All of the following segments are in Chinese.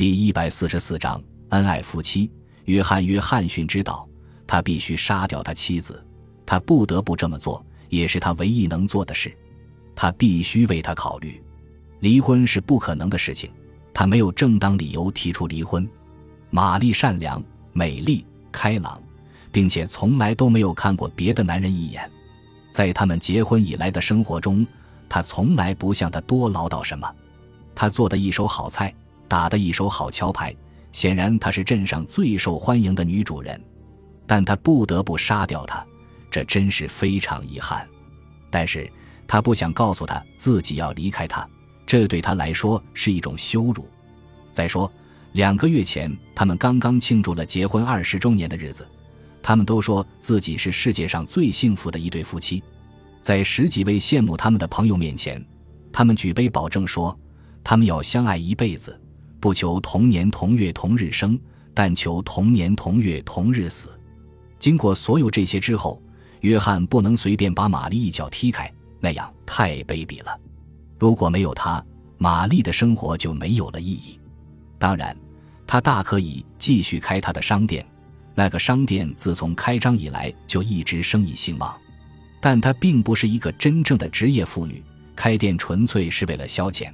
第一百四十四章恩爱夫妻。约翰·约翰逊知道，他必须杀掉他妻子，他不得不这么做，也是他唯一能做的事。他必须为他考虑，离婚是不可能的事情。他没有正当理由提出离婚。玛丽善良、美丽、开朗，并且从来都没有看过别的男人一眼。在他们结婚以来的生活中，他从来不向他多唠叨什么。他做的一手好菜，打的一手好桥牌，显然她是镇上最受欢迎的女主人。但他不得不杀掉她，这真是非常遗憾。但是他不想告诉她自己要离开她，这对他来说是一种羞辱。再说，两个月前他们刚刚庆祝了结婚二十周年的日子。他们都说自己是世界上最幸福的一对夫妻，在十几位羡慕他们的朋友面前，他们举杯保证说，他们要相爱一辈子，不求同年同月同日生，但求同年同月同日死。经过所有这些之后，约翰不能随便把玛丽一脚踢开，那样太卑鄙了。如果没有他，玛丽的生活就没有了意义。当然，他大可以继续开他的商店。那个商店自从开张以来就一直生意兴旺，但她并不是一个真正的职业妇女，开店纯粹是为了消遣。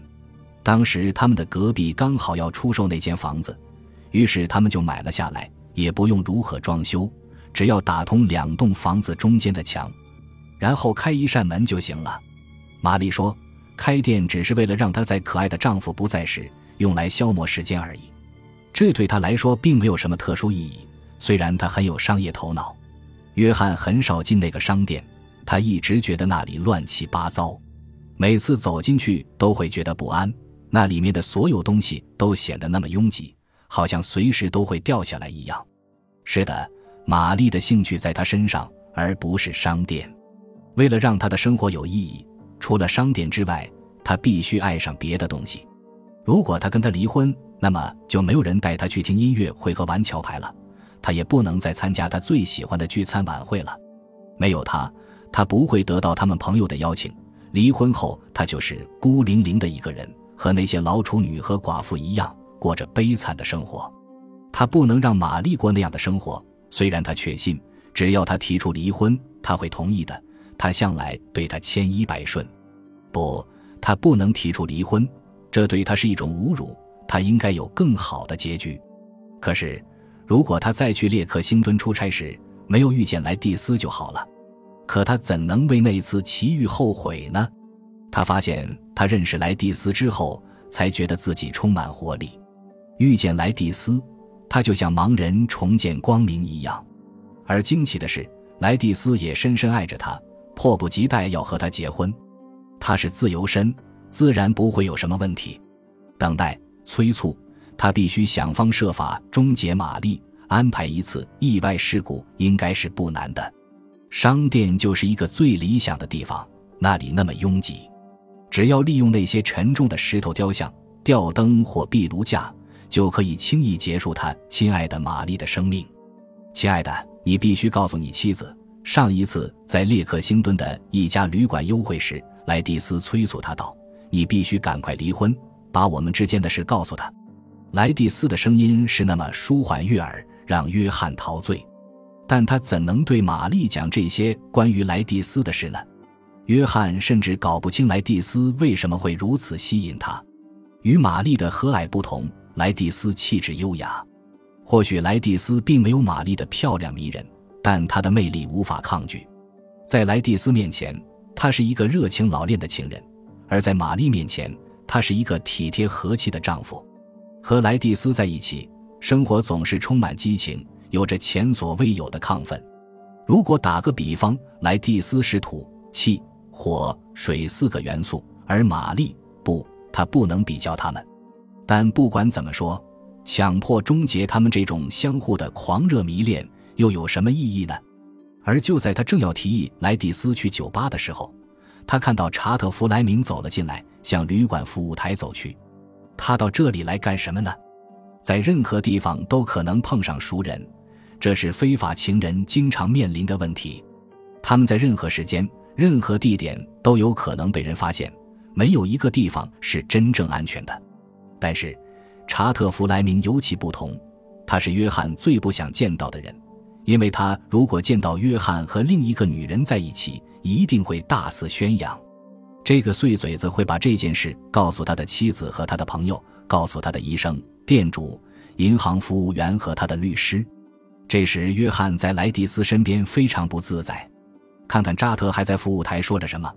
当时他们的隔壁刚好要出售那间房子，于是他们就买了下来，也不用如何装修，只要打通两栋房子中间的墙，然后开一扇门就行了。玛丽说，开店只是为了让她在可爱的丈夫不在时用来消磨时间而已，这对她来说并没有什么特殊意义。虽然她很有商业头脑，约翰很少进那个商店，他一直觉得那里乱七八糟，每次走进去都会觉得不安。那里面的所有东西都显得那么拥挤，好像随时都会掉下来一样。是的，玛丽的兴趣在他身上，而不是商店。为了让他的生活有意义，除了商店之外，他必须爱上别的东西。如果他跟他离婚，那么就没有人带他去听音乐会和玩桥牌了。他也不能再参加他最喜欢的聚餐晚会了。没有他，他不会得到他们朋友的邀请。离婚后，他就是孤零零的一个人，和那些老处女和寡妇一样，过着悲惨的生活。他不能让玛丽过那样的生活。虽然他确信，只要他提出离婚，他会同意的。他向来对他千依百顺。不，他不能提出离婚，这对他是一种侮辱。他应该有更好的结局。可是。如果他再去列克星敦出差时没有遇见莱蒂斯就好了，可他怎能为那次奇遇后悔呢？他发现他认识莱蒂斯之后，才觉得自己充满活力。遇见莱蒂斯，他就像盲人重见光明一样。而惊奇的是，莱蒂斯也深深爱着他，迫不及待要和他结婚。他是自由身，自然不会有什么问题。等待，催促。他必须想方设法终结玛丽，安排一次意外事故应该是不难的。商店就是一个最理想的地方，那里那么拥挤，只要利用那些沉重的石头雕像、吊灯或壁炉架，就可以轻易结束他亲爱的玛丽的生命。亲爱的，你必须告诉你妻子，上一次在列克星敦的一家旅馆幽会时，莱蒂斯催促他道：“你必须赶快离婚，把我们之间的事告诉他。”莱蒂斯的声音是那么舒缓悦耳，让约翰陶醉。但他怎能对玛丽讲这些关于莱蒂斯的事呢？约翰甚至搞不清莱蒂斯为什么会如此吸引他。与玛丽的和蔼不同，莱蒂斯气质优雅。或许莱蒂斯并没有玛丽的漂亮迷人，但她的魅力无法抗拒。在莱蒂斯面前，他是一个热情老练的情人；而在玛丽面前，他是一个体贴和气的丈夫。和莱蒂斯在一起，生活总是充满激情，有着前所未有的亢奋。如果打个比方，莱蒂斯是土、气、火、水四个元素，而玛丽不，他不能比较他们。但不管怎么说，强迫终结他们这种相互的狂热迷恋又有什么意义呢？而就在他正要提议莱蒂斯去酒吧的时候，他看到查特·弗莱明走了进来，向旅馆服务台走去。他到这里来干什么呢？在任何地方都可能碰上熟人，这是非法情人经常面临的问题。他们在任何时间、任何地点都有可能被人发现，没有一个地方是真正安全的。但是，查特·弗莱明尤其不同，他是约翰最不想见到的人，因为他如果见到约翰和另一个女人在一起，一定会大肆宣扬。这个碎嘴子会把这件事告诉他的妻子和他的朋友，告诉他的医生、店主、银行服务员和他的律师。这时，约翰在莱蒂斯身边非常不自在。看看扎特还在服务台说着什么，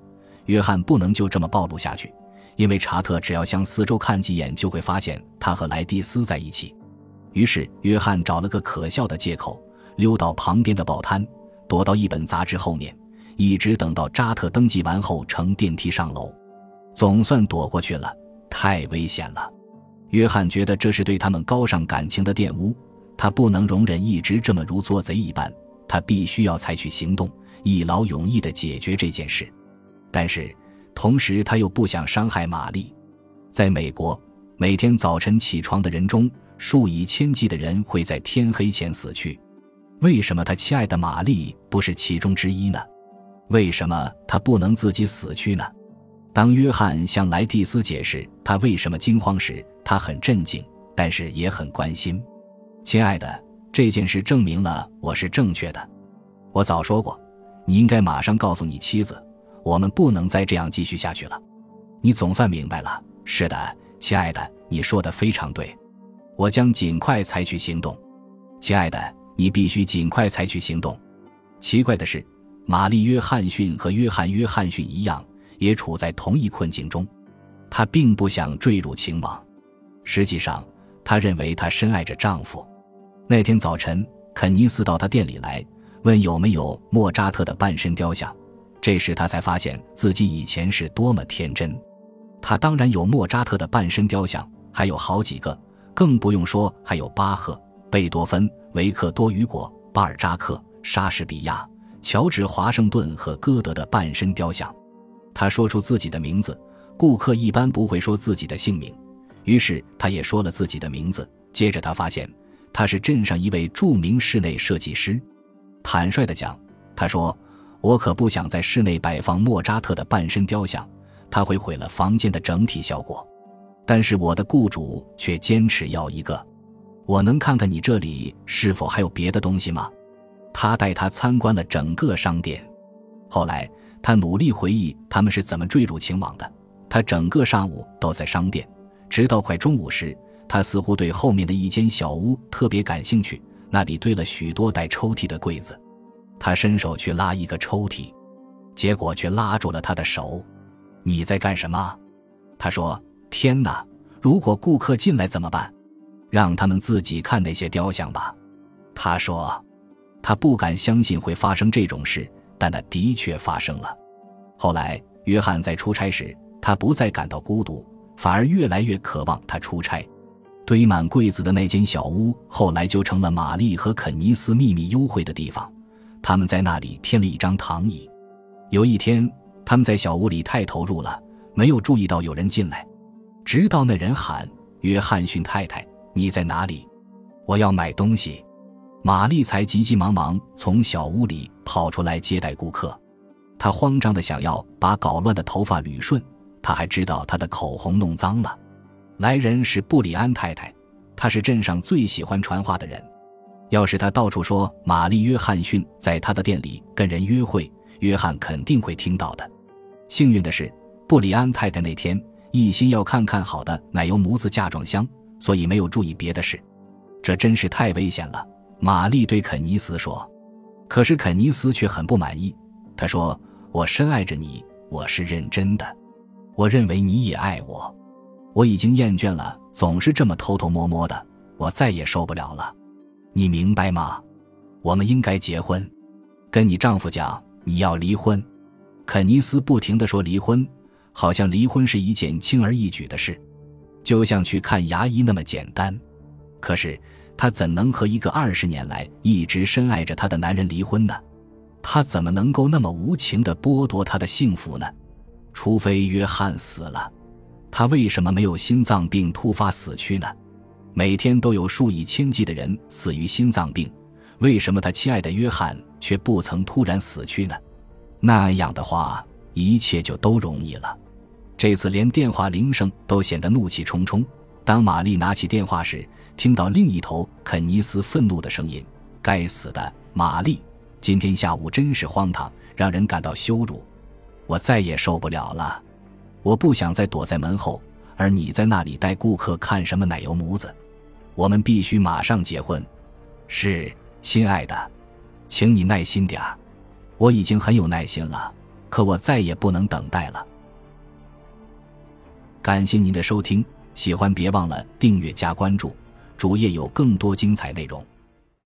约翰不能就这么暴露下去。因为查特只要向四周看几眼，就会发现他和莱蒂斯在一起。于是，约翰找了个可笑的借口，溜到旁边的报摊，躲到一本杂志后面，一直等到扎特登记完后，乘电梯上楼。总算躲过去了，太危险了。约翰觉得这是对他们高尚感情的玷污，他不能容忍一直这么如做贼一般，他必须要采取行动，一劳永逸地解决这件事。但是。同时，他又不想伤害玛丽。在美国，每天早晨起床的人中，数以千计的人会在天黑前死去。为什么他亲爱的玛丽不是其中之一呢？为什么他不能自己死去呢？当约翰向莱蒂斯解释他为什么惊慌时，他很镇静，但是也很关心。亲爱的，这件事证明了我是正确的。我早说过，你应该马上告诉你妻子。我们不能再这样继续下去了，你总算明白了。是的，亲爱的，你说的非常对，我将尽快采取行动。亲爱的，你必须尽快采取行动。奇怪的是，玛丽·约翰逊和约翰·约翰逊一样，也处在同一困境中。她并不想坠入情网，实际上，她认为她深爱着丈夫。那天早晨，肯尼斯到她店里来，问有没有莫扎特的半身雕像。这时他才发现自己以前是多么天真。他当然有莫扎特的半身雕像，还有好几个，更不用说还有巴赫、贝多芬、维克多·雨果、巴尔扎克、莎士比亚、乔治·华盛顿和歌德的半身雕像。他说出自己的名字，顾客一般不会说自己的姓名，于是他也说了自己的名字。接着他发现他是镇上一位著名室内设计师。坦率地讲，他说。我可不想在室内摆放莫扎特的半身雕像，他会毁了房间的整体效果。但是我的雇主却坚持要一个。我能看看你这里是否还有别的东西吗？他带他参观了整个商店。后来他努力回忆他们是怎么坠入情网的。他整个上午都在商店，直到快中午时，他似乎对后面的一间小屋特别感兴趣，那里堆了许多带抽屉的柜子。他伸手去拉一个抽屉，结果却拉住了他的手。你在干什么？他说：“天哪！如果顾客进来怎么办？让他们自己看那些雕像吧。”他说：“他不敢相信会发生这种事，但那的确发生了。”后来，约翰在出差时，他不再感到孤独，反而越来越渴望他出差。堆满柜子的那间小屋，后来就成了玛丽和肯尼斯秘密幽会的地方。他们在那里添了一张躺椅。有一天，他们在小屋里太投入了，没有注意到有人进来。直到那人喊：“约翰逊太太，你在哪里？我要买东西。”玛丽才急急忙忙从小屋里跑出来接待顾客。她慌张的想要把搞乱的头发捋顺。她还知道她的口红弄脏了。来人是布里安太太，她是镇上最喜欢传话的人。要是她到处说玛丽·约翰逊在他的店里跟人约会，约翰肯定会听到的。幸运的是，布里安太太那天一心要看看好的奶油模子嫁妆箱，所以没有注意别的事。这真是太危险了，玛丽对肯尼斯说。可是肯尼斯却很不满意。他说：“我深爱着你，我是认真的。我认为你也爱我。我已经厌倦了总是这么偷偷摸摸的，我再也受不了了。”你明白吗？我们应该结婚，跟你丈夫讲你要离婚。肯尼斯不停地说离婚，好像离婚是一件轻而易举的事，就像去看牙医那么简单。可是他怎能和一个二十年来一直深爱着他的男人离婚呢？他怎么能够那么无情地剥夺他的幸福呢？除非约翰死了，他为什么没有心脏病突发死去呢？每天都有数以千计的人死于心脏病，为什么他亲爱的约翰却不曾突然死去呢？那样的话，一切就都容易了。这次连电话铃声都显得怒气冲冲。当玛丽拿起电话时，听到另一头肯尼斯愤怒的声音：“该死的玛丽！今天下午真是荒唐，让人感到羞辱。我再也受不了了。我不想再躲在门后，而你在那里带顾客看什么奶油模子？我们必须马上结婚。是，亲爱的，请你耐心点儿。我已经很有耐心了，可我再也不能等待了。感谢您的收听，喜欢别忘了订阅加关注。主页有更多精彩内容。